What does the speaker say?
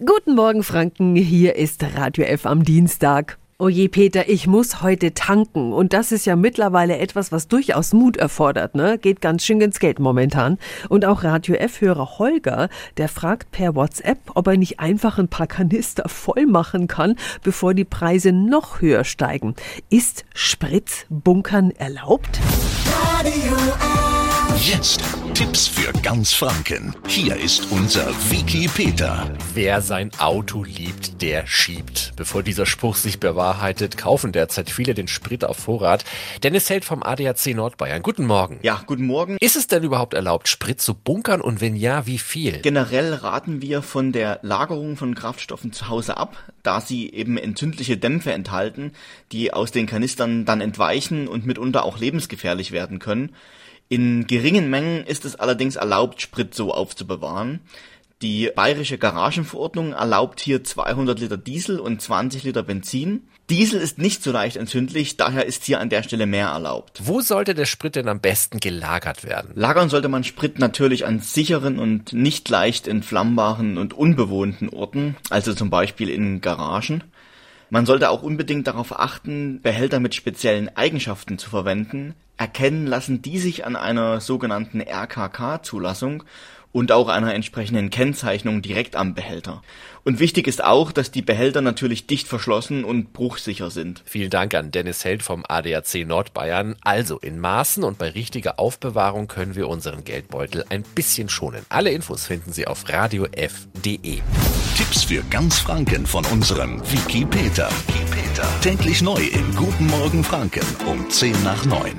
Guten Morgen, Franken. Hier ist Radio F am Dienstag. Oje, Peter, ich muss heute tanken. Und das ist ja mittlerweile etwas, was durchaus Mut erfordert, ne? Geht ganz schön ins Geld momentan. Und auch Radio F-Hörer Holger, der fragt per WhatsApp, ob er nicht einfach ein paar Kanister voll machen kann, bevor die Preise noch höher steigen. Ist Spritzbunkern erlaubt? Radio Jetzt Tipps für ganz Franken. Hier ist unser Wiki Peter. Wer sein Auto liebt, der schiebt. Bevor dieser Spruch sich bewahrheitet, kaufen derzeit viele den Sprit auf Vorrat. Dennis Held vom ADAC Nordbayern. Guten Morgen. Ja, guten Morgen. Ist es denn überhaupt erlaubt, Sprit zu bunkern und wenn ja, wie viel? Generell raten wir von der Lagerung von Kraftstoffen zu Hause ab, da sie eben entzündliche Dämpfe enthalten, die aus den Kanistern dann entweichen und mitunter auch lebensgefährlich werden können. In geringen Mengen ist es allerdings erlaubt, Sprit so aufzubewahren. Die bayerische Garagenverordnung erlaubt hier 200 Liter Diesel und 20 Liter Benzin. Diesel ist nicht so leicht entzündlich, daher ist hier an der Stelle mehr erlaubt. Wo sollte der Sprit denn am besten gelagert werden? Lagern sollte man Sprit natürlich an sicheren und nicht leicht entflammbaren und unbewohnten Orten, also zum Beispiel in Garagen. Man sollte auch unbedingt darauf achten, Behälter mit speziellen Eigenschaften zu verwenden. Erkennen lassen die sich an einer sogenannten RKK-Zulassung und auch einer entsprechenden Kennzeichnung direkt am Behälter. Und wichtig ist auch, dass die Behälter natürlich dicht verschlossen und bruchsicher sind. Vielen Dank an Dennis Held vom ADAC Nordbayern. Also in Maßen und bei richtiger Aufbewahrung können wir unseren Geldbeutel ein bisschen schonen. Alle Infos finden Sie auf radiof.de. Tipps für ganz Franken von unserem Wiki Peter. Täglich neu im Guten Morgen Franken um 10 nach 9.